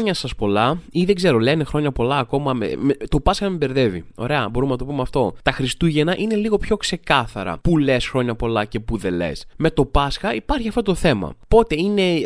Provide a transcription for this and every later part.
σε όλου. Χρόνια σας πολλά, ή δεν ξέρω, λένε χρόνια πολλά ακόμα. Με, με, το Πάσχα με μπερδεύει. Ωραία, μπορούμε να το πούμε αυτό. Τα Χριστούγεννα είναι λίγο πιο ξεκάθαρα. Πού λες χρόνια πολλά και πού δεν λες. Με το Πάσχα υπάρχει αυτό το θέμα. Πότε είναι. ε,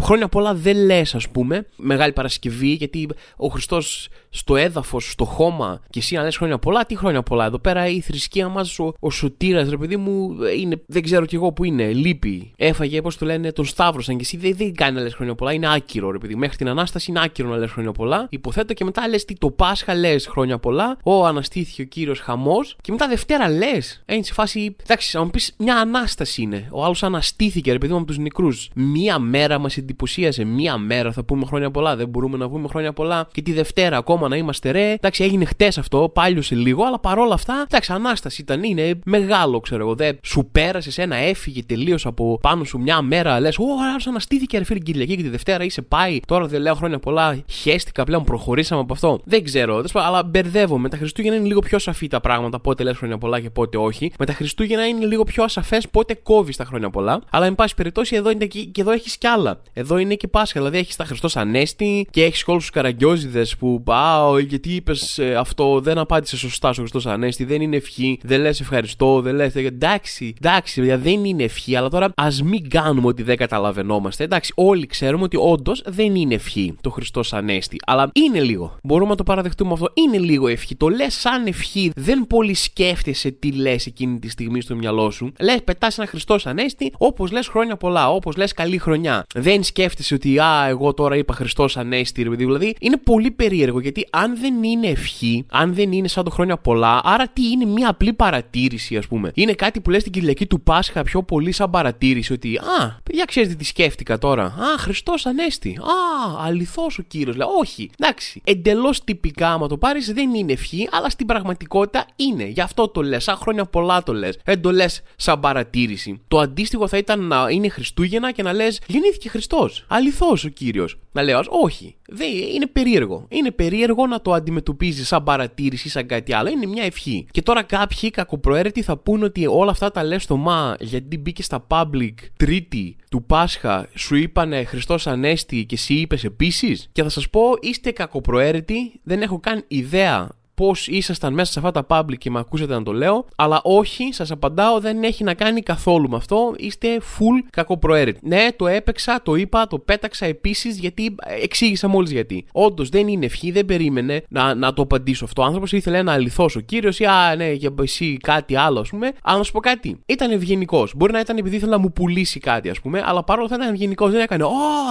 Χρόνια πολλά δεν λες, ας πούμε. Μεγάλη Παρασκευή, γιατί ο Χριστός στο έδαφος, στο χώμα, και εσύ να λες χρόνια πολλά, τι χρόνια πολλά. Εδώ πέρα η θρησκεία μας, ο, ο σωτήρας, ρε παιδί μου, είναι, δεν ξέρω κι εγώ που είναι. Λείπει. Έφαγε, πώς το λένε, τον Σταύρωσαν και εσύ δεν, δεν κάνει να λες χρόνια πολλά. Είναι άκυρο, ρε παιδί. Μέχρι την ανάσταση είναι άκυρο να λες χρόνια πολλά. Υποθέτω και μετά λες τι το Πάσχα λες χρόνια πολλά. Ω, αναστήθηκε ο κύριος χαμός. Και μετά Δευτέρα λες. Είναι σε φάση. Εντάξει, να μου πεις μια ανάσταση είναι. Ο άλλος αναστήθηκε, ρε παιδί μου, από τους νεκρούς. Μία μέρα μας εντυπωσίασε. Μία μέρα θα πούμε χρόνια πολλά. Δεν μπορούμε να πούμε χρόνια πολλά. Και τη Δευτέρα ακόμα να είμαστε ρε. Εντάξει, έγινε χτες αυτό, πάλιωσε λίγο, αλλά παρόλα αυτά. Εντάξει, ανάσταση ήταν. Είναι μεγάλο, ξέρω εγώ. Δεν σου πέρασες ένα, έφυγε τελείως από πάνω σου μια μέρα. Λες, Ω, άλλος αναστήθηκε, ρε φίλε Κυριακή και τη Δευτέρα είσαι πάει. Τώρα δεν λέω χρόνια πολλά. Χαίστηκα πλέον, προχωρήσαμε από αυτό. Δεν ξέρω, δεν σπα- αλλά μπερδεύομαι. Με τα Χριστούγεννα είναι λίγο πιο σαφή τα πράγματα. Πότε λες χρόνια πολλά και πότε όχι. Με τα Χριστούγεννα είναι λίγο πιο ασαφές πότε κόβεις τα χρόνια πολλά. Αλλά εν πάση περιπτώσει εδώ είναι και, και εδώ έχεις κι άλλα. Εδώ είναι και Πάσχα. Δηλαδή έχεις τα Χριστός Ανέστη και έχεις όλους τους καραγκιόζιδε που πάω γιατί είπες αυτό, δεν απάντησε σωστά στο Χριστός Ανέστη, δεν είναι ευχή, δεν λες ευχαριστώ, δεν λες. Εντάξει, εντάξει, παιδιά, δεν είναι ευχή, αλλά τώρα ας μην κάνουμε ότι δεν καταλαβαίνόμαστε. Εντάξει, όλοι ξέρουμε ότι όντως δεν είναι ευχή το Χριστός Ανέστη, αλλά είναι λίγο. Μπορούμε να το παραδεχτούμε αυτό. Είναι λίγο ευχή. Το λες σαν ευχή, δεν πολύ σκέφτεσαι τι λες εκείνη τη στιγμή στο μυαλό σου. Λες, πετάς ένα Χριστός Ανέστη, όπως λες χρόνια πολλά, όπως λες καλή χρονιά. Δεν σκέφτεσαι ότι, α, εγώ τώρα είπα Χριστός Ανέστη, ρε παιδί. Δηλαδή, είναι πολύ περίεργο γιατί αν δεν είναι ευχή, αν δεν είναι σαν το χρόνια πολλά, άρα τι είναι μια απλή παρατήρηση, ας πούμε. Είναι κάτι που λες την Κυριακή του Πάσχα πιο πολύ σαν παρατήρηση ότι, α, παιδιά, ξέρετε τι σκέφτηκα τώρα. Α, Χριστός Ανέστη. Α, αληθό ο κύριος. Λέω, όχι. Εντάξει, εντελώς τυπικά, άμα το πάρεις, δεν είναι ευχή, αλλά στην πραγματικότητα είναι. Γι' αυτό το λες. Σαν χρόνια πολλά το λες. Δεν το λες σαν παρατήρηση. Το αντίστοιχο θα ήταν να είναι Χριστούγεννα και να λες, γεννήθηκε Χριστός. Αληθό ο κύριος. Να λέω, όχι. Δεν, είναι περίεργο. Είναι περίεργο να το αντιμετωπίζεις σαν παρατήρηση ή σαν κάτι άλλο. Είναι μια ευχή. Και τώρα κάποιοι κακοπροαίρετοι θα πούνε ότι όλα αυτά τα λες στο μα γιατί μπήκε στα public Τρίτη του Πάσχα, σου είπανε Χριστός Ανέστη και εσύ είπες επίσης. Και θα σας πω, είστε κακοπροαίρετοι, δεν έχω καν ιδέα πώς ήσασταν μέσα σε αυτά τα public και με ακούσατε να το λέω. Αλλά όχι, σας απαντάω, δεν έχει να κάνει καθόλου με αυτό. Είστε full κακοπροαίρετοι. Ναι, το έπαιξα, το είπα, το πέταξα επίσης γιατί εξήγησα μόλις γιατί. Όντως δεν είναι ευχή, δεν περίμενε να, να το απαντήσω αυτό. Ο άνθρωπος ήθελε ένα αληθό ο κύριος ή α, ναι, για εσύ κάτι άλλο, ας πούμε. Αλλά να σου πω κάτι. Ήταν ευγενικός. Μπορεί να ήταν επειδή ήθελε να μου πουλήσει κάτι, ας πούμε, αλλά παρόλα αυτά ήταν ευγενικός. Δεν έκανε, Α,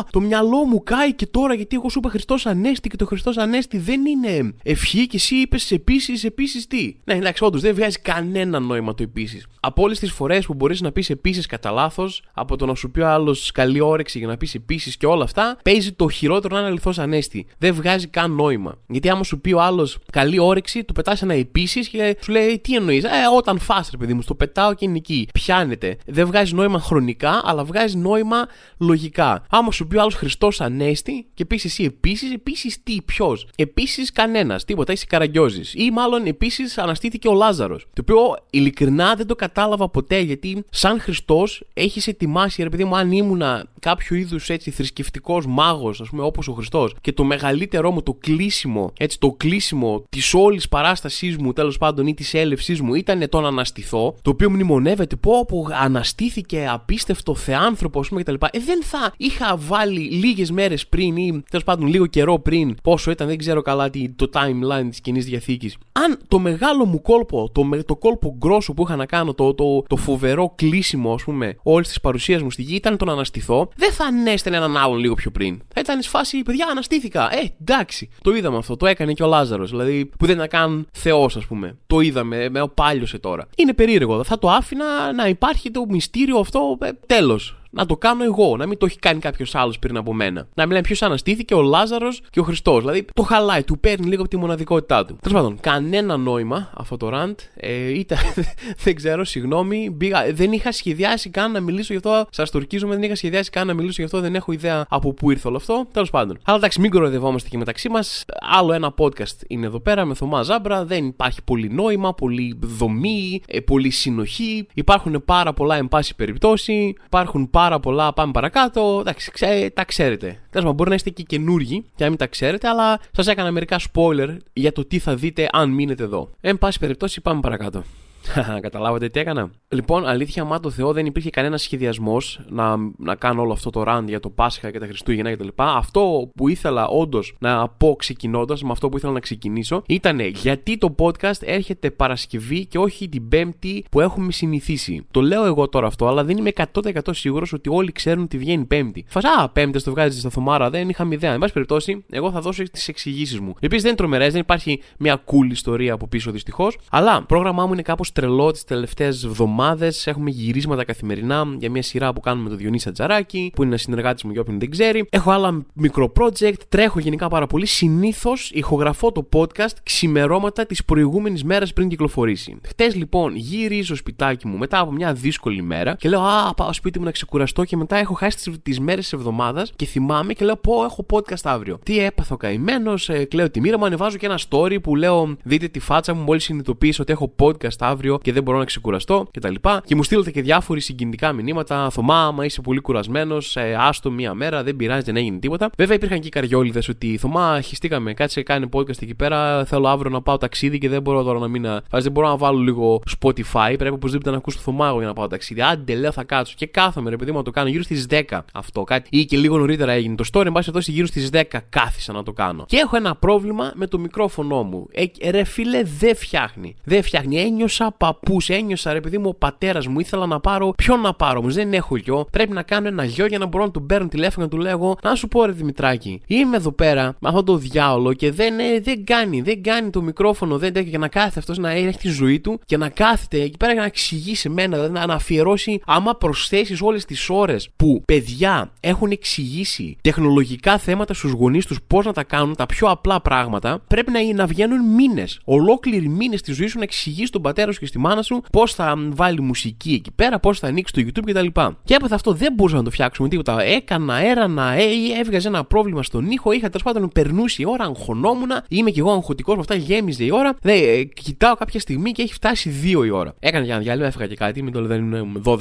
το μυαλό μου κάει και τώρα γιατί εγώ σου είπα Χριστός Ανέστη και το Χριστός Ανέστη δεν είναι ευχή και εσύ είπες επίσης, επίσης τι; Ναι, εντάξει, όντως δεν βγάζει κανένα νόημα το επίσης. Από όλες τις φορές που μπορείς να πεις επίσης κατά λάθος, από το να σου πει ο άλλος καλή όρεξη για να πεις επίσης και όλα αυτά, παίζει το χειρότερο να είναι αληθό ανέστη. Δεν βγάζει καν νόημα. Γιατί άμα σου πει ο άλλος καλή όρεξη, του πετάς ένα επίσης και σου λέει τι εννοείς; Ε, όταν φας ρε παιδί μου, στο πετάω και είναι εκεί. Πιάνεται. Δεν βγάζει νόημα χρονικά, αλλά βγάζει νόημα λογικά. Άμα σου πει ο άλλος Χριστός ανέστη και πεις εσύ επίσης, επίσης τι, ποιος; Επίσης κανένας, τίποτα, είσαι καραγκιόζη. Ή μάλλον επίσης αναστήθηκε ο Λάζαρος. Το οποίο ειλικρινά δεν το κατάλαβα ποτέ γιατί σαν Χριστός έχεις ετοιμάσει, ρε παιδί μου, αν ήμουνα κάποιο είδους έτσι θρησκευτικός μάγος, ας πούμε, όπως ο Χριστός, και το μεγαλύτερό μου το κλείσιμο, έτσι, το κλείσιμο της όλης παράστασής μου, τέλος πάντων, ή της έλευσής μου ήταν το να αναστηθώ, το οποίο μνημονεύεται πω που αναστήθηκε απίστευτο θεάνθρωπο, ας πούμε, κτλ. Ε, δεν θα είχα βάλει λίγες μέρες πριν ή τέλος πάντων λίγο καιρό πριν, πόσο ήταν, δεν ξέρω καλά τι, το timeline της κοινής διαθήκης. Αν το μεγάλο μου κόλπο, το, με- το κόλπο γκρόσο που είχα να κάνω, το, το, το φοβερό κλείσιμο, ας πούμε, όλης της παρουσίας μου στη γη ήταν το να αναστηθώ, δεν θα ανέστελε έναν άλλον λίγο πιο πριν. Θα ήταν σε φάση, παιδιά, αναστήθηκα. Ε, εντάξει. Το είδαμε αυτό. Το έκανε και ο Λάζαρος. Δηλαδή, που δεν ήταν καν Θεός, ας πούμε. Το είδαμε, με πάλιωσε τώρα. Είναι περίεργο. Θα το άφηνα να υπάρχει το μυστήριο αυτό. Ε, Τέλος. Να το κάνω εγώ, να μην το έχει κάνει κάποιος άλλος πριν από μένα. Να μιλάμε ποιο αναστήθηκε, ο Λάζαρος και ο Χριστός. Δηλαδή το χαλάει, του παίρνει λίγο από τη μοναδικότητά του. Τέλος πάντων, κανένα νόημα αυτό το rant. Ε, ήταν, δεν ξέρω, συγγνώμη. Μπήγα, δεν είχα σχεδιάσει καν να μιλήσω γι' αυτό. Σας τουρκίζομαι, δεν είχα σχεδιάσει καν να μιλήσω γι' αυτό. Δεν έχω ιδέα από πού ήρθε όλο αυτό. Τέλος πάντων. Αλλά εντάξει, μην κοροϊδευόμαστε και μεταξύ μας. Άλλο ένα podcast είναι εδώ πέρα με Θωμά Ζάμπρα. Δεν υπάρχει πολύ νόημα, πολύ δομή, ε, πολύ συνοχή. Υπάρχουν πάρα πολλά εν πάση περιπτώσει. Υπάρχουν πάρα πολλά. Πάμε παρακάτω. Εντάξει, ξέ, τα ξέρετε. Τέλος πάντων, μπορεί να είστε και καινούργοι και να μην τα ξέρετε, αλλά σας έκανα μερικά spoiler για το τι θα δείτε αν μείνετε εδώ. Εν πάση περιπτώσει, πάμε παρακάτω. Καταλάβατε τι έκανα. Λοιπόν, αλήθεια, μα το Θεό δεν υπήρχε κανένας σχεδιασμός να, να κάνω όλο αυτό το run για το Πάσχα και τα Χριστούγεννα κτλ. Αυτό που ήθελα όντως να πω ξεκινώντας, με αυτό που ήθελα να ξεκινήσω, ήταν γιατί το podcast έρχεται Παρασκευή και όχι την Πέμπτη που έχουμε συνηθίσει. Το λέω εγώ τώρα αυτό, αλλά δεν είμαι 100% σίγουρος ότι όλοι ξέρουν ότι βγαίνει Πέμπτη. Φασά, Πέμπτη το βγάζεις στα θωμάρα, δεν είχαμε ιδέα. Εν πάση περιπτώσει, εγώ θα δώσω τις εξηγήσεις μου. Οι οποίες δεν είναι τρομερές, δεν υπάρχει μια cool ιστορία από πίσω δυστυχώς, αλλά πρόγραμμά μου είναι κάπως τρελό τις τελευταίες εβδομάδες. Έχουμε γυρίσματα καθημερινά για μια σειρά που κάνουμε με τον Διονύση Ατζαράκη, που είναι ένα συνεργάτης μου για όποιον δεν ξέρει. Έχω άλλα μικρό project, τρέχω γενικά πάρα πολύ. Συνήθως ηχογραφώ το podcast ξημερώματα τη προηγούμενη μέρα πριν κυκλοφορήσει. Χτες λοιπόν γυρίζω σπιτάκι μου μετά από μια δύσκολη μέρα και λέω Α, πάω σπίτι μου να ξεκουραστώ και μετά έχω χάσει τις μέρες της εβδομάδας και θυμάμαι και λέω Πω, έχω podcast αύριο. Τι έπαθω καημένος, ε, κλαίω τη μοίρα μου, ανεβάζω και ένα story που λέω Δείτε τη φάτσα μου μόλις συνειδητοποίησα ότι έχω podcast αύριο και δεν μπορώ να ξεκουραστώ κτλ. Και, και μου στείλετε και διάφοροι συγκινητικά μηνύματα. Θωμά, άμα είσαι πολύ κουρασμένος, ε, άστο μία μέρα, δεν πειράζει, δεν έγινε τίποτα. Βέβαια υπήρχαν και καριόλιδες ότι Θωμά, χιστήκαμε, κάτσε κάνει podcast εκεί πέρα. Θέλω αύριο να πάω ταξίδι και δεν μπορώ τώρα να μην. Φάζει, δεν μπορώ να βάλω λίγο Spotify. Πρέπει οπωσδήποτε να ακούσω το Θωμά για να πάω ταξίδι. Άντε, λέω θα κάτσω και κάθομαι, ρε παιδί μου να το κάνω γύρω στις 10 αυτό κάτι. Ή και λίγο νωρίτερα έγινε το story, εν πάση γύρω στις 10 κάθισα να το κάνω. Και έχω ένα πρόβλημα με το μικρόφωνο μου. Ε, ρε φίλε, δεν φτιάχνει. Δεν φτιάχνει. Ένιωσα παππούς, ένιωσα ρε παιδί μου ο πατέρας μου. Ήθελα να πάρω. Ποιον να πάρω όμως, δεν έχω γιο. Πρέπει να κάνω ένα γιο για να μπορώ να του παίρνω τηλέφωνο και να του λέω Να σου πω ρε Δημητράκη, είμαι εδώ πέρα με αυτό το διάολο και δεν, ε, δεν κάνει, δεν κάνει το μικρόφωνο, δεν τέτοιο. Για να κάθεται αυτός να έχει τη ζωή του και να κάθεται εκεί πέρα για να εξηγεί σε μένα, δηλαδή να αφιερώσει, άμα προσθέσεις όλες τις ώρες που παιδιά έχουν εξηγήσει τεχνολογικά θέματα στους γονείς τους πώς να τα κάνουν, τα πιο απλά πράγματα, πρέπει να, να βγαίνουν μήνες. Ολόκληροι μήνες της ζωής σου να εξηγείς τον πατέρα σου και στη μάνα σου πώς θα βάλει μουσική εκεί πέρα, πώς θα ανοίξει το YouTube κτλ. Και, και έπαθε αυτό δεν μπορούσα να το φτιάξουμε τίποτα. Έκανα, έρανα, ε, έβγαζε ένα πρόβλημα στον ήχο, είχα τέλος πάντων περνούσε η ώρα, αγχωνόμουν, είμαι κι εγώ αγχωτικός με αυτά, γέμιζε η ώρα. Δε, ε, κοιτάω κάποια στιγμή και έχει φτάσει 2 η ώρα. Έκανα για ένα διάλειμμα, έφυγα και κάτι, μην το δεν είναι 12-2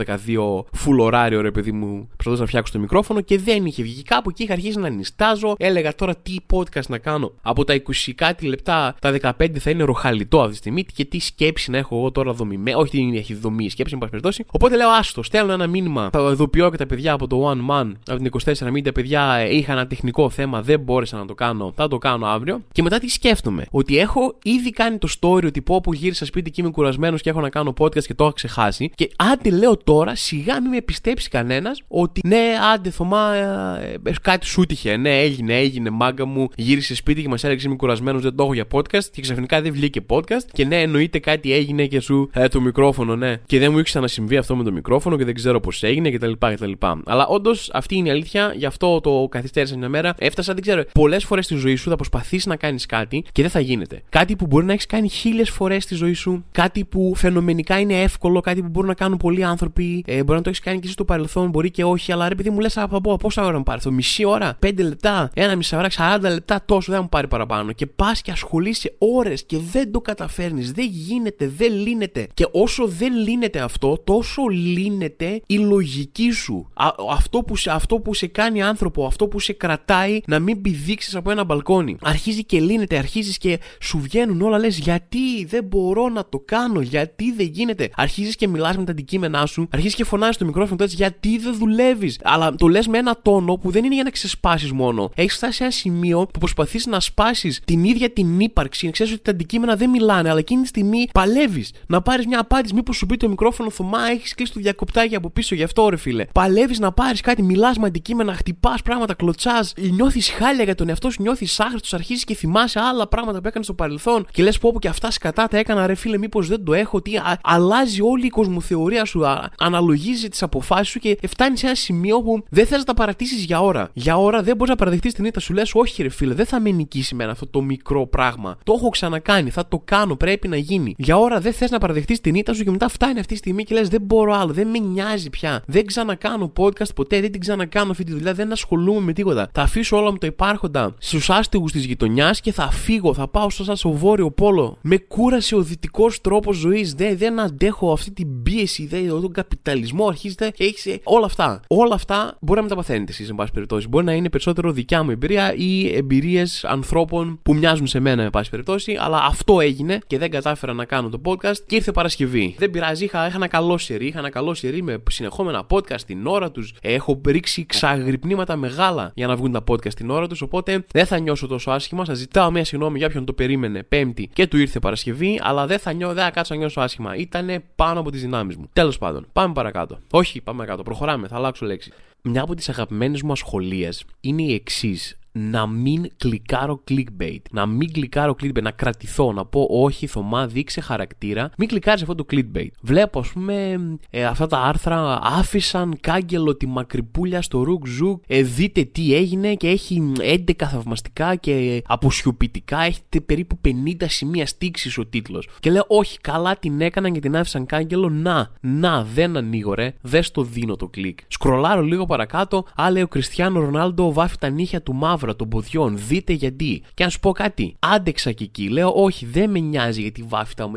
full ωράριο ρε παιδί μου, προσπαθούσα να φτιάξω το μικρόφωνο και δεν είχε βγει. Κάπου εκεί είχα αρχίσει να νιστάζω, έλεγα τώρα τι podcast να κάνω. Από τα 20 κάτι λεπτά, τα 15 θα είναι ροχαλιτό αυτή τη στιγμή και τι σκέψη να έχω εγώ τώρα δομημένη. Όχι την έχει δομή η σκέψη, εν πάση περιπτώσει. Οπότε λέω άστο, στέλνω ένα μήνυμα. Θα ειδοποιώ και τα παιδιά από το One Man, από την 24 Media, παιδιά ε, είχα ένα τεχνικό θέμα, δεν μπόρεσα να το κάνω. Θα το κάνω αύριο. Και μετά τι σκέφτομαι. Ότι έχω ήδη κάνει το story ότι πω που γύρισα σπίτι και είμαι κουρασμένος και έχω να κάνω podcast και το έχω ξεχάσει. Και άντε λέω τώρα, σιγά μην με πιστέψει κανένας ότι ναι, άντε Θωμά, ε, ε, κάτι σου τύχε. Ναι, έγινε, έγινε, μάγκα μου, γύρισε σπίτι και μας έλεγε είμαι κουρασμένος, δεν το έχω για podcast και ξαφνικά δεν βγήκε podcast. Και ναι, εννοείται κάτι έγινε και σου ε, το μικρόφωνο, ναι. Και δεν μου έχει ξανασυμβεί αυτό με το μικρόφωνο και δεν ξέρω πώς έγινε κτλ. κτλ. Αλλά όντως αυτή είναι η αλήθεια, γι' αυτό το καθυστέρησα μια μέρα. Έφτασα, δεν ξέρω, πολλές φορές στη ζωή σου θα προσπαθήσει να κάνεις κάτι και δεν θα γίνεται. Κάτι που μπορεί να έχεις κάνει χίλιες φορές στη ζωή σου, κάτι που φαινομενικά είναι εύκολο, κάτι που μπορούν να κάνουν πολλοί άνθρωποι, ε, μπορεί να το έχεις κάνει και εσύ στο παρελθόν, μπορεί και όχι, αλλά ρε παιδί μου λες από πω πόσα ώρα μου πάρει αυτό, μισή ώρα, πέντε λεπτά, ένα μισή ώρα, 40 λεπτά, τόσο δεν μου πάρει παραπάνω. Και πας και ασχολείσαι ώρες και δεν το καταφέρνεις, δεν γίνεται, δεν λύνεται. Και όσο δεν λύνεται αυτό, τόσο λύνεται η λογική σου. Α, αυτό, που, αυτό που σε κάνει άνθρωπο, αυτό που σε κρατάει να μην πηδήξεις από ένα μπαλκόνι. Αρχίζει και λύνεται, αρχίζεις και σου βγαίνουν όλα, λες γιατί δεν μπορώ να το κάνω, γιατί δεν γίνεται. Αρχίζεις και μιλάς με τα αντικείμενά σου, αρχίζεις και φωνάζεις στο μικρόφωνο έτσι γιατί δεν δουλεύεις. Αλλά το λες με ένα τόνο που δεν είναι για να ξεσπάσεις μόνο. Έχεις φτάσει σε ένα σημείο που προσπαθείς να σπάσεις την ίδια την ύπαρξη, να ξέρεις ότι τα αντικείμενα δεν μιλάνε, αλλά εκείνη τη στιγμή παλεύεις να πάρεις μια απάντηση. Μήπως σου πει το μικρόφωνο Θωμά, έχεις κλείσει το διακοπτάκι από πίσω γι' αυτό, ρε φίλε. Παλεύεις να πάρεις κάτι, μιλάς με αντικείμενα, χτυπάς πράγματα, κλωτσάς, νιώθεις χάλια για τον εαυτό σου, νιώθεις άχρηστο, αρχίζεις και θυμάσαι άλλα πράγματα που έκανες στο παρελθόν και λες πω και αυτά σκατά τα έκανα, ρε φίλε, μήπως δεν το έχω, τι α, αλλάζει όλη η κοσμοθεωρία σου, α, αναλογίζει τις αποφάσεις σου και φτάνεις σε ένα σημείο που δεν θες να τα παρατήσεις για ώρα. Για ώρα δεν μπορείς να παραδεχτείς την ήττα σου, λες, όχι, ρε φίλε, δεν θα με νικήσει με αυτό το μικρό πράγμα. Το έχω ξανακάνει, θα το κάνω, πρέπει να γίνει. Για ώρα δεν θες να παραδεχτείς την ήττα σου και μετά φτάνει αυτή τη στιγμή και λες: Δεν μπορώ άλλο, δεν με νοιάζει πια. Δεν ξανακάνω podcast ποτέ, δεν την ξανακάνω αυτή τη δουλειά, δεν ασχολούμαι με τίποτα. Θα αφήσω όλα μου το υπάρχοντα στους άστεγους της γειτονιάς και θα φύγω, θα πάω στο βόρειο πόλο. Με κούρασε ο δυτικό τρόπος ζωής. Δεν, δεν αντέχω αυτή την πίεση, δεν, τον καπιταλισμό αρχίζεται και έχεις όλα αυτά. Όλα αυτά μπορεί να με τα παθαίνετε εσείς, εν πάση περιπτώσει. Μπορεί να είναι περισσότερο δικιά μου εμπειρία ή εμπειρίες ανθρώπων που μοιάζουν σε μένα, εν πάση περιπτώσει. Αλλά αυτό έγινε και δεν κατάφερα να κάνω το podcast και ήρθε Παρασκευή. Δεν πειράζει, είχα, είχα ένα καλό σερί. Είχα ένα καλό σερί με συνεχόμενα podcast την ώρα τους. Έχω ρίξει ξαγρυπνήματα μεγάλα για να βγουν τα podcast την ώρα τους. Οπότε δεν θα νιώσω τόσο άσχημα. Σας ζητάω μια συγγνώμη για ποιον το περίμενε Πέμπτη και του ήρθε Παρασκευή. Αλλά δεν θα, νιώ, δεν θα κάτσω να νιώσω άσχημα. Ήτανε πάνω από τις δυνάμεις μου. Τέλος πάντων, πάμε παρακάτω. Όχι, πάμε κάτω. Προχωράμε, θα αλλάξω λέξη. Μια από τις αγαπημένες μου ασχολίες είναι η εξής να μην κλικάρω clickbait. Να μην κλικάρω clickbait, να κρατηθώ, να πω όχι, Θωμά, δείξε χαρακτήρα. Μην κλικάρεις αυτό το clickbait. Βλέπω, ας πούμε, ε, αυτά τα άρθρα άφησαν κάγκελο τη μακρυπούλια στο ρουκ ζουκ. Ε, δείτε τι έγινε και έχει 11 θαυμαστικά και αποσιοποιητικά. Έχετε περίπου 50 σημεία στήξης ο τίτλος. Και λέω, Όχι, καλά την έκαναν και την άφησαν κάγκελο. Να, να, δεν ανοίγω, ρε. Δεν στο δίνω το κλικ. Σκρολάρω λίγο παρακάτω. Α, λέει ο Κριστιανό Ρονάλντο βάφει τα νύχια του μαύρα των ποδιών, δείτε γιατί. Και αν σου πω κάτι, άντεξα και εκεί. Λέω, Όχι, δεν με νοιάζει γιατί βάφει τα.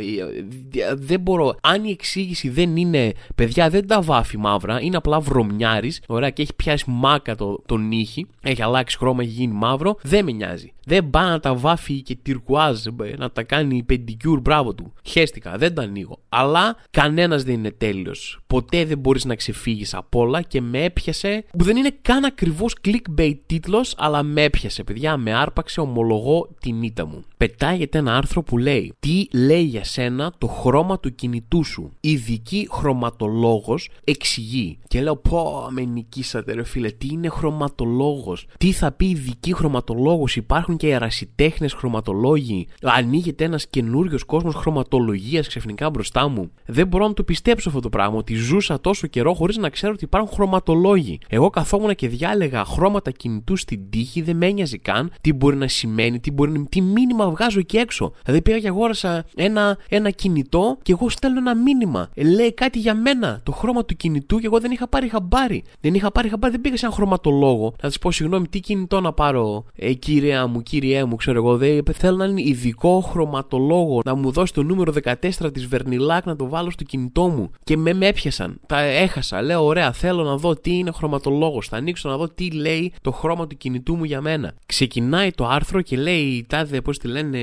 Ε, δεν μπορώ. Αν η εξήγηση δεν είναι, παιδιά, δεν τα βάφει μαύρα, είναι απλά βρωμιάρης, ωραία, και έχει πιάσει μάκα το, το νύχι, έχει αλλάξει χρώμα, έχει γίνει μαύρο, δεν με νοιάζει. Δεν πάει να τα βάφει και τυρκουάζ, να τα κάνει πεντικιούρ, μπράβο του. Χαίστηκα, δεν τα ανοίγω. Αλλά κανένας δεν είναι τέλειος. Ποτέ δεν μπορείς να ξεφύγεις από όλα και με έπιασε. που δεν είναι καν ακριβώς clickbait τίτλος, αλλά με έπιασε, παιδιά. Με άρπαξε, ομολογώ την ήττα μου. Πετάγεται ένα άρθρο που λέει Τι λέει για σένα το χρώμα του κινητού σου. Ειδική χρωματολόγος εξηγεί. Και λέω, Πω, με νικήσατε, ρε φίλε, τι είναι χρωματολόγος; Τι θα πει ειδική χρωματολόγος, υπάρχουν και ερασιτέχνες χρωματολόγοι. Ανοίγεται ένας καινούριος κόσμος χρωματολογίας ξαφνικά μπροστά μου. Δεν μπορώ να το πιστέψω αυτό το πράγμα, ότι ζούσα τόσο καιρό χωρίς να ξέρω ότι υπάρχουν χρωματολόγοι. Εγώ καθόμουν και διάλεγα χρώματα κινητού στην τύχη, δεν με ένοιαζε καν τι μπορεί να σημαίνει, τι, μπορεί, τι μήνυμα βγάζω εκεί έξω. Δηλαδή πήγα και αγόρασα ένα, ένα κινητό και εγώ στέλνω ένα μήνυμα. Ε, λέει κάτι για μένα, το χρώμα του κινητού και εγώ δεν είχα πάρει χαμπάρι. Δεν είχα πάρει χαμπάρι, δεν πήγα σε ένα χρωματολόγο. Να της πω συγγνώμη, τι κινητό να πάρω, ε, κύρια μου, κύριέ μου, ξέρω εγώ. Δεν θέλω έναν ειδικό χρωματολόγο να μου δώσει το νούμερο 14 της Βερνιλάκ να το βάλω στο κινητό μου. Και με, με έπιασαν. Τα έχασα. Λέω, ωραία, θέλω να δω τι είναι χρωματολόγος. Θα ανοίξω να δω τι λέει το χρώμα του κινητού μου για μένα. Ξεκινάει το άρθρο και λέει, τάδε, πώς τη λένε,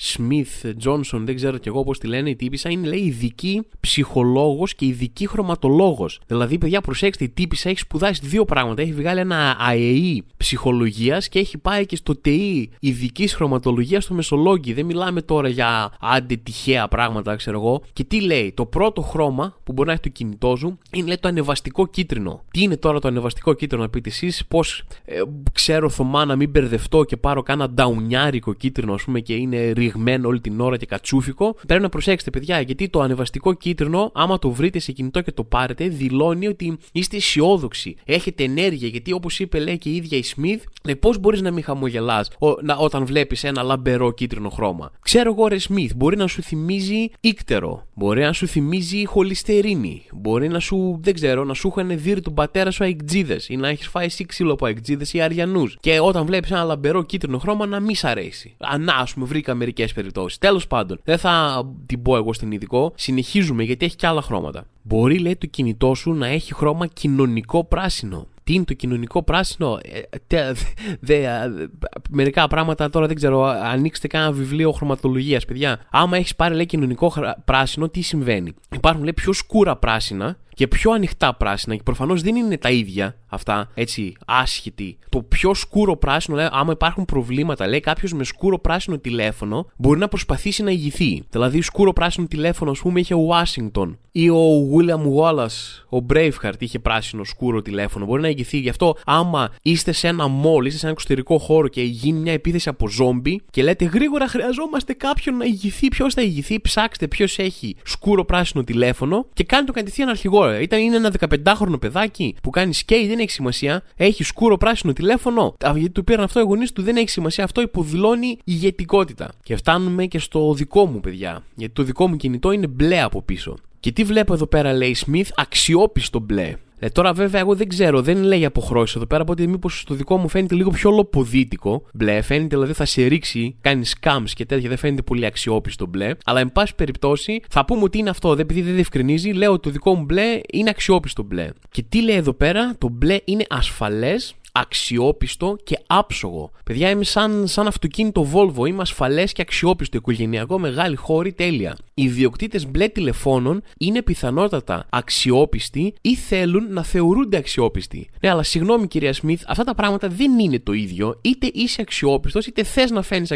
Smith, Johnson, δεν ξέρω κι εγώ πώς τη λένε, η τύπησα, είναι λέει ειδική ψυχολόγος και ειδική χρωματολόγος. Δηλαδή, παιδιά, προσέξτε, η τύπησα έχει σπουδάσει δύο πράγματα. Έχει βγάλει ένα ΑΕΗ ψυχολογίας και έχει πάει και στο ΤΕΗ ειδική χρωματολογία στο Μεσολόγγι. Δεν μιλάμε τώρα για άντε τυχαία πράγματα, ξέρω εγώ. Και τι λέει, το πρώτο χρώμα που μπορεί να έχει το κινητό σου είναι λέει, το ανεβαστικό κίτρινο. Τι είναι τώρα το ανεβαστικό κίτρινο, να πείτε εσείς, πώς ε, ξέρω Θωμά να μην μπερδευτώ και πάρω κάνα νταουνιάρικο κίτρινο, ας πούμε, και είναι ρηγμένο όλη την ώρα και κατσούφικο. Πρέπει να προσέξετε, παιδιά, γιατί το ανεβαστικό κίτρινο, άμα το βρείτε σε κινητό και το πάρετε, δηλώνει ότι είστε αισιόδοξοι, έχετε ενέργεια. Γιατί όπως είπε, λέει και η ίδια η Smith, λέει πώς μπορείς να μην χαμογελάς όταν βλέπεις ένα λαμπερό κίτρινο χρώμα. Ξέρω εγώ, ρε Smith, μπορεί να σου θυμίζει ίκτερο, μπορεί να σου θυμίζει χολυστερίνη, μπορεί να σου, δεν ξέρω, να σου είχαν δει τον πατέρα σου αεκτζίδες ή να έχεις φάει εσύ ξύλο από αεκτζίδες ή αριανούς. Και όταν βλέπεις ένα λαμπερό κίτρινο χρώμα να μη σ' αρέσει. Ανά, ας πούμε, βρήκα μερικές περιπτώσεις. Τέλος πάντων, δεν θα την πω εγώ στην ειδικό. Συνεχίζουμε γιατί έχει και άλλα χρώματα. Μπορεί, λέει, το κινητό σου να έχει χρώμα κοινωνικό πράσινο. Τι είναι το κοινωνικό πράσινο, ε, δε, μερικά πράγματα τώρα δεν ξέρω. Ανοίξτε κάνα βιβλίο χρωματολογίας, παιδιά. Άμα έχεις πάρει λέει κοινωνικό πράσινο, τι συμβαίνει; Υπάρχουν λέει πιο σκούρα πράσινα και πιο ανοιχτά πράσινα και προφανώς δεν είναι τα ίδια αυτά, έτσι, άσχετοι. Το πιο σκούρο πράσινο, λέει, άμα υπάρχουν προβλήματα, λέει κάποιος με σκούρο πράσινο τηλέφωνο μπορεί να προσπαθήσει να ηγηθεί. Δηλαδή, σκούρο πράσινο τηλέφωνο, ας πούμε, είχε ο Ουάσιγκτον ή ο William Wallace, ο Braveheart είχε πράσινο σκούρο τηλέφωνο. Μπορεί να ηγηθεί. Γι' αυτό, άμα είστε σε ένα μόλ, είστε σε ένα εξωτερικό χώρο και γίνει μια επίθεση από ζόμπι και λέτε γρήγορα χρειαζόμαστε κάποιον να ηγηθεί, ποιος θα ηγηθεί, ψάξτε ποιος έχει σκούρο πράσινο τηλέφωνο και κάντε το κατευθείαν αρχηγό ξέρω, ήταν είναι ένα 15χρονο παιδάκι που κάνει skate, δεν έχει σημασία. Έχει σκούρο πράσινο τηλέφωνο. Γιατί του πήραν αυτό οι γονείς του, δεν έχει σημασία. Αυτό υποδηλώνει ηγετικότητα. Και φτάνουμε και στο δικό μου, παιδιά. Γιατί το δικό μου κινητό είναι μπλε από πίσω. Και τι βλέπω εδώ πέρα, λέει Smith, αξιόπιστο μπλε. Ε, τώρα βέβαια εγώ δεν ξέρω, δεν λέει αποχρώσεις εδώ πέρα, οπότε μήπως το δικό μου φαίνεται λίγο πιο λοποδίτικο μπλε. Φαίνεται δηλαδή θα σε ρίξει, κάνει scams και τέτοια, δεν φαίνεται πολύ αξιόπιστο μπλε. Αλλά εν πάση περιπτώσει θα πούμε ότι είναι αυτό, επειδή δεν διευκρινίζει, λέω ότι το δικό μου μπλε είναι αξιόπιστο μπλε. Και τι λέει εδώ πέρα, το μπλε είναι ασφαλές αξιόπιστο και άψογο. Παιδιά, είμαι σαν, σαν αυτοκίνητο Volvo. Είμαι ασφαλές και αξιόπιστο. Οικογενειακό, μεγάλη χώρη, τέλεια. Οι ιδιοκτήτες μπλε τηλεφώνων είναι πιθανότατα αξιόπιστοι ή θέλουν να θεωρούνται αξιόπιστοι. Ναι, αλλά συγγνώμη κυρία Σμιθ, αυτά τα πράγματα δεν είναι το ίδιο. Είτε είσαι αξιόπιστος, είτε θες να φαίνεις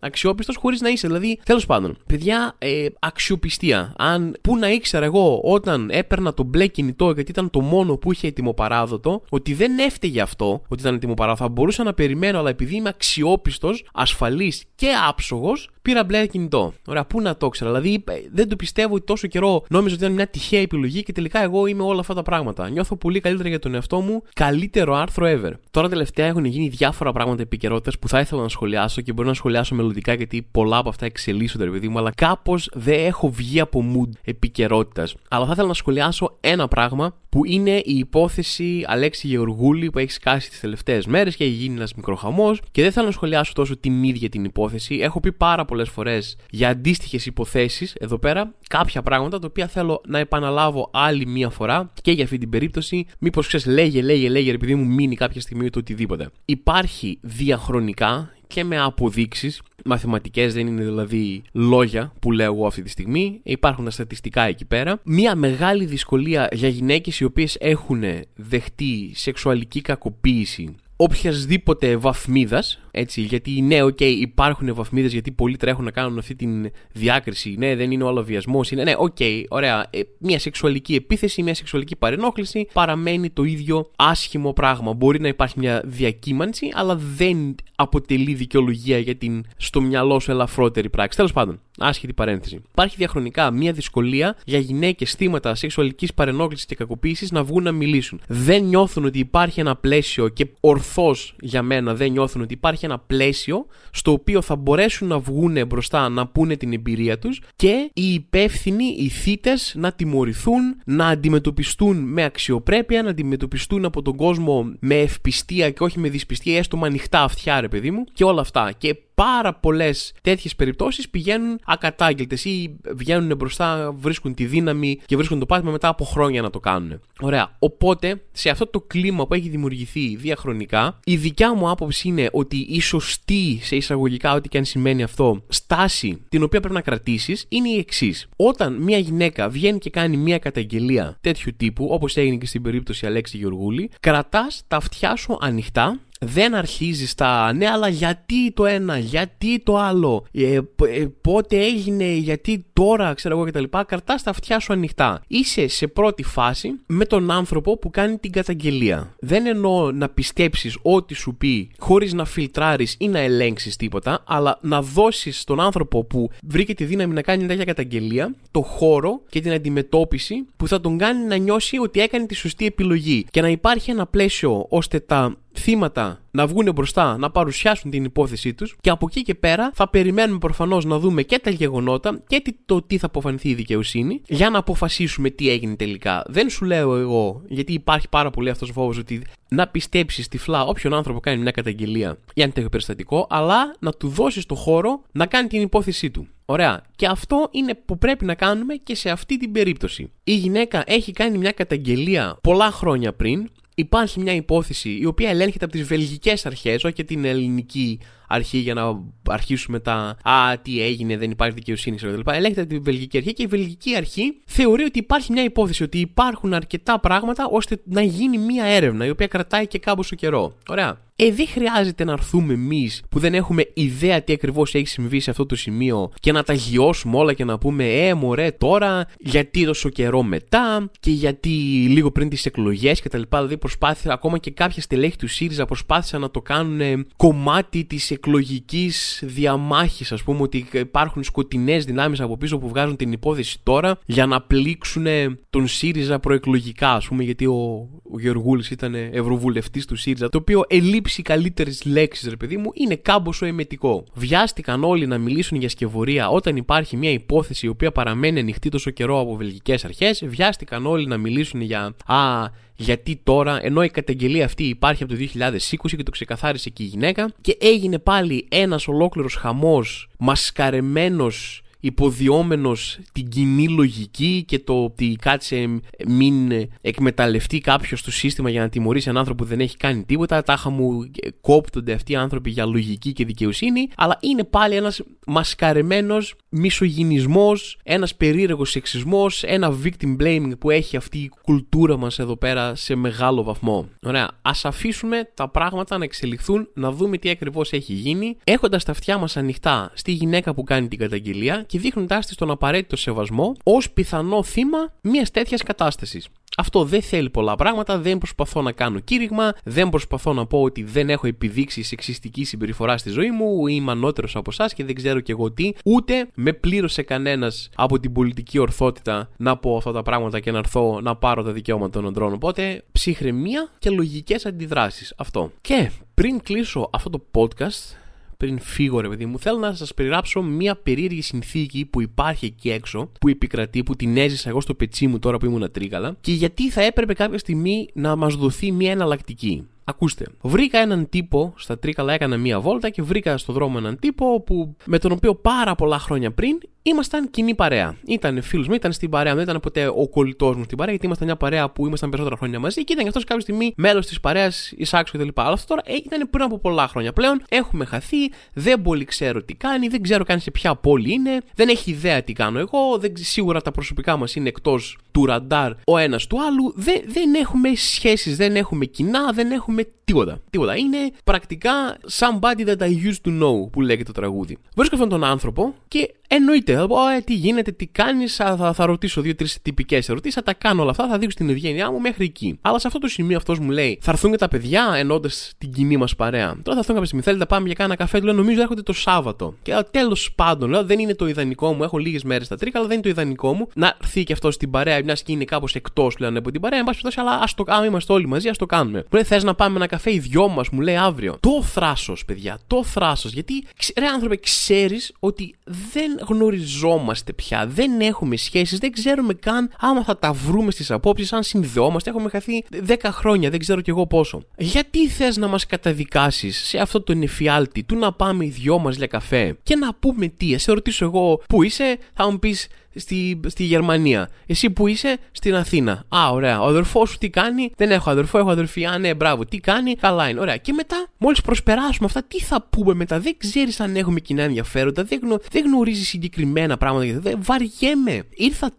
αξιόπιστος χωρίς να είσαι. Δηλαδή, τέλος πάντων, παιδιά, ε, αξιοπιστία. Αν πού να ήξερα εγώ όταν έπαιρνα το μπλε κινητό, γιατί ήταν το μόνο που είχε ετοιμοπαράδοτο, ότι δεν έφταιγε αυτό ότι ήταν έτοιμο παρά. Θα μπορούσα να περιμένω, αλλά επειδή είμαι αξιόπιστος, ασφαλής και άψογος, πήρα μπλε κινητό. Ωραία, πού να το ξέρω. Δηλαδή ε, δεν το πιστεύω ότι τόσο καιρό νόμιζα ότι ήταν μια τυχαία επιλογή και τελικά εγώ είμαι όλα αυτά τα πράγματα. Νιώθω πολύ καλύτερα για τον εαυτό μου. Καλύτερο άρθρο ever. Τώρα τελευταία έχουν γίνει διάφορα πράγματα επικαιρότητα που θα ήθελα να σχολιάσω και μπορεί να σχολιάσω μελλοντικά γιατί πολλά από αυτά εξελίσσονται, ρε παιδί μου, αλλά κάπως δεν έχω βγει από mood επικαιρότητα. Αλλά θα ήθελα να σχολιάσω ένα πράγμα που είναι η υπόθεση Αλέξη Γεωργούλη που έχει σκάσει τις τελευταίες μέρες και έχει γίνει ένας μικρό χαμό. Και δεν θέλω να σχολιάσω τόσο την ίδια την υπόθεση. Έχω πει πάρα πολλές φορές για αντίστοιχες υποθέσεις εδώ πέρα κάποια πράγματα τα οποία θέλω να επαναλάβω άλλη μία φορά και για αυτή την περίπτωση. Μήπως ξέρεις, λέγε, λέγε, λέγε, επειδή μου μείνει κάποια στιγμή το οτιδήποτε. Υπάρχει διαχρονικά και με αποδείξεις. Μαθηματικές δεν είναι δηλαδή λόγια που λέω εγώ αυτή τη στιγμή. Υπάρχουν τα στατιστικά εκεί πέρα. Μία μεγάλη δυσκολία για γυναίκες οι οποίες έχουν δεχτεί σεξουαλική κακοποίηση οποιασδήποτε βαθμίδας. Έτσι, γιατί ναι, οκ, okay, υπάρχουν βαθμίδες γιατί πολλοί τρέχουν να κάνουν αυτή τη διάκριση. Ναι, δεν είναι όλο βιασμός. Είναι, ναι, οκ, okay, ωραία. Ε, μια σεξουαλική επίθεση, μια σεξουαλική παρενόχληση παραμένει το ίδιο άσχημο πράγμα. Μπορεί να υπάρχει μια διακύμανση, αλλά δεν αποτελεί δικαιολογία για την στο μυαλό σου ελαφρότερη πράξη. Τέλος πάντων, άσχετη παρένθεση. Υπάρχει διαχρονικά μια δυσκολία για γυναίκες θύματα σεξουαλικής παρενόχλησης και κακοποίησης να βγουν να μιλήσουν. Δεν νιώθουν ότι υπάρχει ένα πλαίσιο και ορθώς για μένα δεν νιώθουν ότι υπάρχει ένα πλαίσιο στο οποίο θα μπορέσουν να βγουν μπροστά να πούνε την εμπειρία τους και οι υπεύθυνοι, οι θύτες να τιμωρηθούν, να αντιμετωπιστούν με αξιοπρέπεια, να αντιμετωπιστούν από τον κόσμο με ευπιστία και όχι με δυσπιστία, έστω με ανοιχτά αυτιά, ρε παιδί μου, και όλα αυτά. Και πάρα πολλές τέτοιες περιπτώσεις πηγαίνουν ακατάγγελτες ή βγαίνουν μπροστά, βρίσκουν τη δύναμη και βρίσκουν το πάτημα μετά από χρόνια να το κάνουν. Ωραία. Οπότε, σε αυτό το κλίμα που έχει δημιουργηθεί διαχρονικά, η δικιά μου άποψη είναι ότι η σωστή, σε εισαγωγικά, ό,τι και αν σημαίνει αυτό, στάση την οποία πρέπει να κρατήσεις είναι η εξής. Όταν μια γυναίκα βγαίνει και κάνει μια καταγγελία τέτοιου τύπου, όπως έγινε και στην περίπτωση Αλέξη Γεωργούλη, κρατάς τα αυτιά σου ανοιχτά δεν αρχίζεις στα ναι, αλλά γιατί το ένα, γιατί το άλλο, ε, ε, πότε έγινε, γιατί τώρα, ξέρω εγώ κτλ. Καρτά τα αυτιά σου ανοιχτά. Είσαι σε πρώτη φάση με τον άνθρωπο που κάνει την καταγγελία. Δεν εννοώ να πιστέψεις ό,τι σου πει χωρίς να φιλτράρεις ή να ελέγξεις τίποτα, αλλά να δώσεις στον άνθρωπο που βρήκε τη δύναμη να κάνει τέτοια καταγγελία το χώρο και την αντιμετώπιση που θα τον κάνει να νιώσει ότι έκανε τη σωστή επιλογή και να υπάρχει ένα πλαίσιο ώστε τα θύματα να βγουν μπροστά, να παρουσιάσουν την υπόθεσή τους και από εκεί και πέρα θα περιμένουμε προφανώς να δούμε και τα γεγονότα και το τι θα αποφανθεί η δικαιοσύνη για να αποφασίσουμε τι έγινε τελικά. Δεν σου λέω εγώ, γιατί υπάρχει πάρα πολύ αυτός ο φόβος ότι να πιστέψεις τυφλά όποιον άνθρωπο κάνει μια καταγγελία για ένα τέτοιο περιστατικό, αλλά να του δώσεις το χώρο να κάνει την υπόθεσή του. Ωραία. Και αυτό είναι που πρέπει να κάνουμε και σε αυτή την περίπτωση. Η γυναίκα έχει κάνει μια καταγγελία πολλά χρόνια πριν, υπάρχει μια υπόθεση η οποία ελέγχεται από τις βελγικές αρχές, όχι και την ελληνική αρχή για να αρχίσουμε τα Α, τι έγινε, δεν υπάρχει δικαιοσύνη, κλπ. Ελέγχεται από την βελγική αρχή και η βελγική αρχή θεωρεί ότι υπάρχει μια υπόθεση, ότι υπάρχουν αρκετά πράγματα ώστε να γίνει μια έρευνα η οποία κρατάει και κάμποσο καιρό. Ωραία. Ε, δεν χρειάζεται να έρθουμε εμείς που δεν έχουμε ιδέα τι ακριβώς έχει συμβεί σε αυτό το σημείο και να τα γιώσουμε όλα και να πούμε Ε, μωρέ, τώρα γιατί τόσο καιρό μετά και γιατί λίγο πριν τις εκλογές κτλ. Δηλαδή προσπάθησα ακόμα και κάποια στελέχη του ΣΥΡΙΖΑ προσπάθησαν να το κάνουν κομμάτι της εκλογικής διαμάχης. Α πούμε ότι υπάρχουν σκοτεινές δυνάμεις από πίσω που βγάζουν την υπόθεση τώρα για να πλήξουν τον ΣΥΡΙΖΑ προεκλογικά, ας πούμε, γιατί ο, ο Γεωργούλης ήταν ευρωβουλευτής του ΣΥΡΙΖΑ, το οποίο ελείψει καλύτερε λέξει, ρε παιδί μου, είναι κάμποσο εμετικό. Βιάστηκαν όλοι να μιλήσουν για σκευωρία όταν υπάρχει μια υπόθεση η οποία παραμένει ανοιχτή τόσο καιρό από βελγικές αρχές. Βιάστηκαν όλοι να μιλήσουν για Α, γιατί τώρα, ενώ η καταγγελία αυτή υπάρχει από το 2020 και το ξεκαθάρισε και η γυναίκα, και έγινε πάλι ένας ολόκληρος χαμός μασκαρεμένος υποδιόμενος την κοινή λογική και το ότι κάτσε μην εκμεταλλευτεί κάποιος το σύστημα για να τιμωρήσει έναν άνθρωπο που δεν έχει κάνει τίποτα. Τάχα μου κόπτονται αυτοί οι άνθρωποι για λογική και δικαιοσύνη, αλλά είναι πάλι ένας μασκαρεμένος μισογυνισμός, ένας περίεργος σεξισμός, ένα victim blaming που έχει αυτή η κουλτούρα μας εδώ πέρα σε μεγάλο βαθμό. Ωραία, ας αφήσουμε τα πράγματα να εξελιχθούν, να δούμε τι ακριβώς έχει γίνει, έχοντας τα αυτιά μας ανοιχτά στη γυναίκα που κάνει την καταγγελία και δείχνοντάς της τον απαραίτητο σεβασμό ως πιθανό θύμα μιας τέτοιας κατάστασης. Αυτό δεν θέλει πολλά πράγματα, δεν προσπαθώ να κάνω κήρυγμα, δεν προσπαθώ να πω ότι δεν έχω επιδείξει σεξιστική συμπεριφορά στη ζωή μου, ή είμαι ανώτερος από εσάς και δεν ξέρω κι εγώ τι, ούτε με πλήρωσε κανένας από την πολιτική ορθότητα να πω αυτά τα πράγματα και να έρθω να πάρω τα δικαιώματα των οντρών. Οπότε ψυχραιμία και λογικές αντιδράσεις. Αυτό. Και πριν κλείσω αυτό το podcast, πριν φύγω, ρε παιδί μου, θέλω να σας περιγράψω μια περίεργη συνθήκη που υπάρχει εκεί έξω, που επικρατεί, που την έζησα εγώ στο πετσί μου τώρα που ήμουν τρίγαλα, και γιατί θα έπρεπε κάποια στιγμή να μας δοθεί μια εναλλακτική. Ακούστε, βρήκα έναν τύπο στα Τρίκαλα, έκανα μία βόλτα και βρήκα στο δρόμο έναν τύπο που, με τον οποίο πάρα πολλά χρόνια πριν ήμασταν κοινή παρέα. Ήταν φίλο μου, ήταν στην παρέα, δεν ήταν ποτέ ο κολλητός μου στην παρέα, γιατί ήμασταν μια παρέα που ήμασταν περισσότερα χρόνια μαζί και ήταν και αυτός κάποια στιγμή μέλος της παρέας, εισάξιο κτλ. Αλλά αυτό τώρα ήταν πριν από πολλά χρόνια. Πλέον έχουμε χαθεί, δεν πολύ ξέρω τι κάνει, δεν ξέρω καν σε ποια πόλη είναι, δεν έχει ιδέα τι κάνω εγώ, δεν, σίγουρα τα προσωπικά μας είναι εκτός του ραντάρ ο ένας του άλλου, δεν, δεν έχουμε σχέσεις, δεν έχουμε κοινά, δεν έχουμε τίποτα. Τίποτα. Είναι πρακτικά somebody that I used to know που λέγεται το τραγούδι. Βρίσκω αυτόν τον άνθρωπο και εννοείται θα πω, ε, τι γίνεται, τι κάνεις, θα, θα, θα ρωτήσω δύο-τρεις τυπικές ερωτήσεις, θα τα κάνω όλα αυτά, θα δείξω την ευγένειά μου μέχρι εκεί. Αλλά σε αυτό το σημείο αυτός μου λέει, θα έρθουν και τα παιδιά ενώντας την κοινή μας παρέα. Τώρα θα έρθουν κάποια στιγμή, θέλετε να πάμε για κάνα καφέ, λέω νομίζω έρχονται το Σάββατο. Και τέλος πάντων, λέω δεν είναι το ιδανικό μου, έχω λίγες μέρες στα τρίκα, αλλά δεν είναι το ιδανικό μου να έρθει και αυτός στην παρέα, μιας και είναι κάπως εκτός πλέον από την παρέα, εν πάση αλλά ας το κάνουμε, είμαστε όλοι μαζί, ας το κάνουμε. Μου λέει θες να πάμε ένα καφέ, οι δυο μας, μου λέει αύριο. Το θράσος, παιδιά, το θράσος. Γιατί ρε άνθρωπε, ξέρεις ότι δεν γνωριζόμαστε πια, δεν έχουμε σχέσεις, δεν ξέρουμε καν άμα θα τα βρούμε στις απόψεις, αν συνδεόμαστε. Έχουμε χαθεί 10 χρόνια, δεν ξέρω κι εγώ πόσο. Γιατί θες να μας καταδικάσεις σε αυτό το νεφιάλτη του να πάμε οι δυο μας για καφέ και να πούμε τι, ας σε ρωτήσω εγώ που είσαι, θα μου πεις στη, στη Γερμανία. Εσύ που είσαι στην Αθήνα. Α, ωραία. Ο αδερφός σου τι κάνει; Δεν έχω αδερφό, έχω αδερφή. Α, ναι, μπράβο. Τι κάνει; Καλά είναι. Ωραία. Και μετά, μόλις προσπεράσουμε αυτά, τι θα πούμε μετά; Δεν ξέρεις αν έχουμε κοινά ενδιαφέροντα. Δεν, γνω, δεν γνωρίζεις συγκεκριμένα πράγματα. Δεν, βαριέμαι. Ήρθα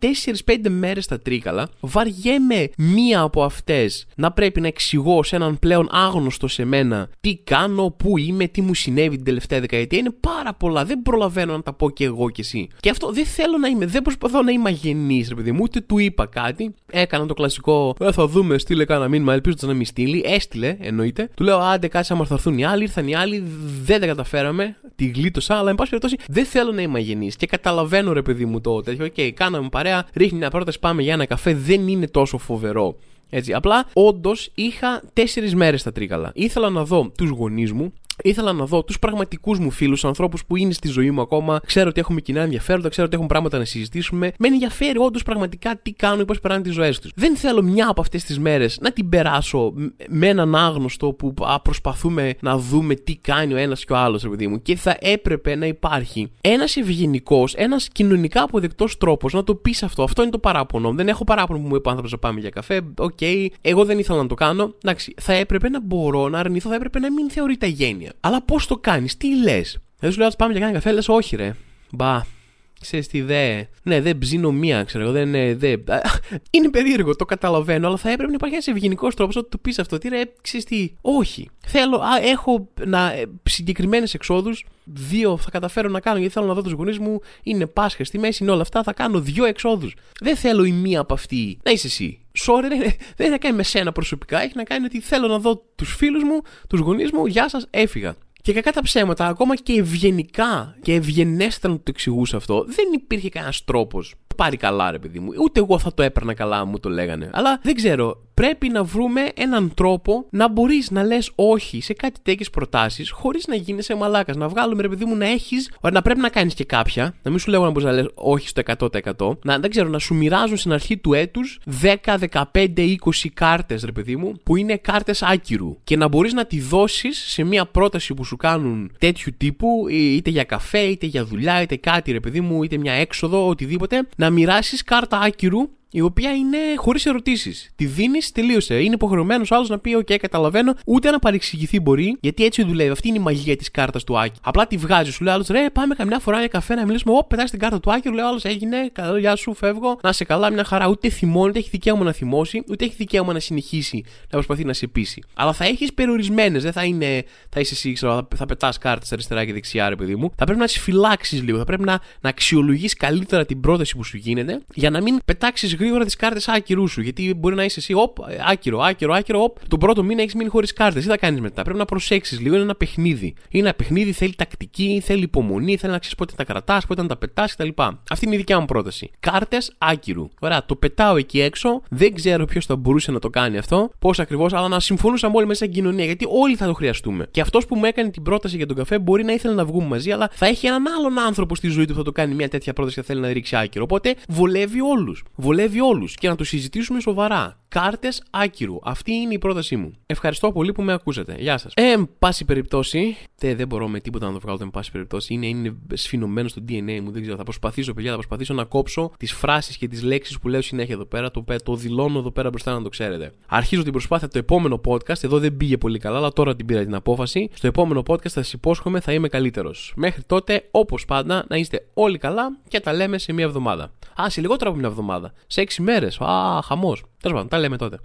4-5 μέρες στα τρίκαλα. Βαριέμαι μία από αυτές να πρέπει να εξηγώ σε έναν πλέον άγνωστο σε μένα τι κάνω, πού είμαι, τι μου συνέβη την τελευταία δεκαετία. Είναι πάρα πολλά. Δεν προλαβαίνω να τα πω και εγώ κι εσύ. Και αυτό δεν θέλω να είμαι. Δεν προσπαθώ να είμαι αγενής, ρε παιδί μου, ούτε του είπα κάτι. Έκανα το κλασικό. Ε, θα δούμε, στείλε κάνα μήνυμα, ελπίζω να μην στείλει. Έστειλε, εννοείται. Του λέω, άντε, κάτσε άμα θα έρθουν οι άλλοι. Ήρθαν οι άλλοι, δεν τα καταφέραμε. Τη γλίτωσα, αλλά εν πάση περιπτώσει δεν θέλω να είμαι αγενής. Και καταλαβαίνω, ρε παιδί μου, το τέτοιο. Οκ, okay, κάναμε παρέα, ρίχνει μια πρόταση, πάμε για ένα καφέ. Δεν είναι τόσο φοβερό. Έτσι, απλά όντως είχα τέσσερις μέρες στα Τρίκαλα. Ήθελα να δω τους γονείς μου, Ήθελα να δω τους πραγματικούς μου φίλους, ανθρώπους που είναι στη ζωή μου ακόμα. Ξέρω ότι έχουμε κοινά ενδιαφέροντα, ξέρω ότι έχουμε πράγματα να συζητήσουμε. Με ενδιαφέρει όντως πραγματικά τι κάνουν ή πώς περνάνε τις ζωές τους. Δεν θέλω μια από αυτές τις μέρες να την περάσω με έναν άγνωστο που α, προσπαθούμε να δούμε τι κάνει ο ένας και ο άλλος, παιδί μου. Και θα έπρεπε να υπάρχει ένας ευγενικός, ένας κοινωνικά αποδεκτός τρόπος να το πεις αυτό. Αυτό είναι το παράπονο. Δεν έχω παράπονο που μου είπε άνθρωπος να πάμε για καφέ. Οκ, okay. εγώ δεν ήθελα να το κάνω. Εντάξει, θα έπρεπε να μπορώ να αρνηθώ, θα έπρεπε να μην θεωρείται αγένεια. Αλλά πώς το κάνεις, τι λες; Δεν σου λέω, πάμε για κάνα καφέ, λες, όχι ρε. Μπα, Ξέρεις τι δε. Ναι, δεν ψήνομαι, ξέρω εγώ. Δεν, ε, δε. Είναι περίεργο, το καταλαβαίνω, αλλά θα έπρεπε να υπάρχει ένας ευγενικός τρόπος ότι του πεις αυτό. Τι ρε, ξέρεις τι. Όχι. Θέλω, α, έχω συγκεκριμένες εξόδους. Δύο θα καταφέρω να κάνω γιατί θέλω να δω τους γονείς μου. Είναι Πάσχα στη μέση, είναι όλα αυτά. Θα κάνω δύο εξόδους. Δεν θέλω η μία από αυτή να είσαι εσύ. Sorry, δεν, δεν έχει να κάνει με σένα προσωπικά. Έχει να κάνει ότι θέλω να δω τους φίλους μου, τους γονείς μου. Γεια σας, έφυγα. Και κακά τα ψέματα, ακόμα και ευγενικά και ευγενέστερα να το εξηγούσα αυτό, δεν υπήρχε κανένας τρόπος. Πάρει καλά, ρε παιδί μου. Ούτε εγώ θα το έπαιρνα καλά, μου το λέγανε. Αλλά δεν ξέρω πρέπει να βρούμε έναν τρόπο να μπορείς να λες όχι σε κάτι τέτοιες προτάσεις χωρίς να γίνει σε μαλάκας. Να βγάλουμε ρε παιδί μου να έχεις, να πρέπει να κάνεις και κάποια, να μην σου λέω να μπορείς να λες όχι στο 100%. Να, δεν ξέρω, να σου μοιράζουν στην αρχή του έτους 10, 15, 20 κάρτες, ρε παιδί μου, που είναι κάρτες άκυρου. Και να μπορείς να τη δώσεις σε μια πρόταση που σου κάνουν τέτοιου τύπου, είτε για καφέ, είτε για δουλειά, είτε κάτι, ρε παιδί μου, είτε μια έξοδο, οτιδήποτε, να μοιράσεις κάρτα άκυρου η οποία είναι χωρίς ερωτήσεις. Τη δίνεις, τελείωσε. Είναι υποχρεωμένος άλλος να πει: OK, καταλαβαίνω, ούτε να παρεξηγηθεί μπορεί, γιατί έτσι δουλεύει. Αυτή είναι η μαγεία της κάρτας του Άκη. Απλά τη βγάζει, σου λέει άλλος: Ρε, πάμε καμιά φορά για καφέ να μιλήσουμε. Ω, πετάς την κάρτα του Άκη, λέει άλλος: Έγινε, καλό, γεια σου, φεύγω. Να σε καλά, μια χαρά. Ούτε θυμώνει, ούτε έχει δικαίωμα να θυμώσει, ούτε έχει δικαίωμα να συνεχίσει να προσπαθεί να σε πείσει. Αλλά θα έχεις περιορισμένες, δεν θα είναι, θα είσαι εσύ, ξέρω, θα πετάς κάρτες αριστερά και δεξιά, ρε παιδί μου. Θα πρέπει να τις φυλάξεις λίγο, θα πρέπει να, να αξιολογείς καλύτερα την πρόταση που σου γίνεται για να μην πετάξεις γρήγορα τις κάρτες άκυρου σου. Γιατί μπορεί να είσαι εσύ, οπ, άκυρο, άκυρο, άκυρο, οπ. Τον πρώτο μήνα έχεις μείνει χωρίς κάρτες. Τι θα κάνεις μετά. Πρέπει να προσέξεις λίγο. Είναι ένα παιχνίδι. Είναι ένα παιχνίδι, θέλει τακτική, θέλει υπομονή, θέλει να ξέρεις πότε τα κρατάς, πότε να τα πετάς κτλ. Αυτή είναι η δικιά μου πρόταση. Κάρτες άκυρου. Ωραία, το πετάω εκεί έξω. Δεν ξέρω ποιος θα μπορούσε να το κάνει αυτό. Πώς ακριβώς, αλλά να συμφωνούσαμε όλοι μέσα στην κοινωνία. Γιατί όλοι θα το χρειαστούμε. Και αυτός που μου έκανε την πρόταση για τον καφέ μπορεί να ήθελε να βγούμε μαζί, αλλά θα έχει έναν άλλον άνθρωπο στη ζωή του που θα το κάνει μια τέτοια πρόταση και θέλει να ρίξει άκυρο. Οπότε βολεύει όλους. Βολεύει όλους και να το συζητήσουμε σοβαρά. Κάρτες άκυρου. Αυτή είναι η πρότασή μου. Ευχαριστώ πολύ που με ακούσατε. Γεια σας. Ε, πάση περιπτώσει. Τε, δεν μπορώ με τίποτα να το βγάλω, εν πάση περιπτώσει. Είναι, είναι σφινωμένο στο DNA μου. Δεν ξέρω. Θα προσπαθήσω, παιδιά, θα προσπαθήσω να κόψω τις φράσεις και τις λέξεις που λέω συνέχεια εδώ πέρα. Το, το δηλώνω εδώ πέρα μπροστά να το ξέρετε. Αρχίζω την προσπάθεια το επόμενο podcast. Εδώ δεν πήγε πολύ καλά, αλλά τώρα την πήρα την απόφαση. Στο επόμενο podcast θα σας υπόσχομαι θα είμαι καλύτερος. Μέχρι τότε, όπως πάντα, να είστε όλοι καλά και τα λέμε σε μία εβδομάδα. Α, σε λιγότερο από μια εβδομάδα. Σε έξι μέρες. Α, χαμός. Τέλος πάντων, τα λέμε τότε.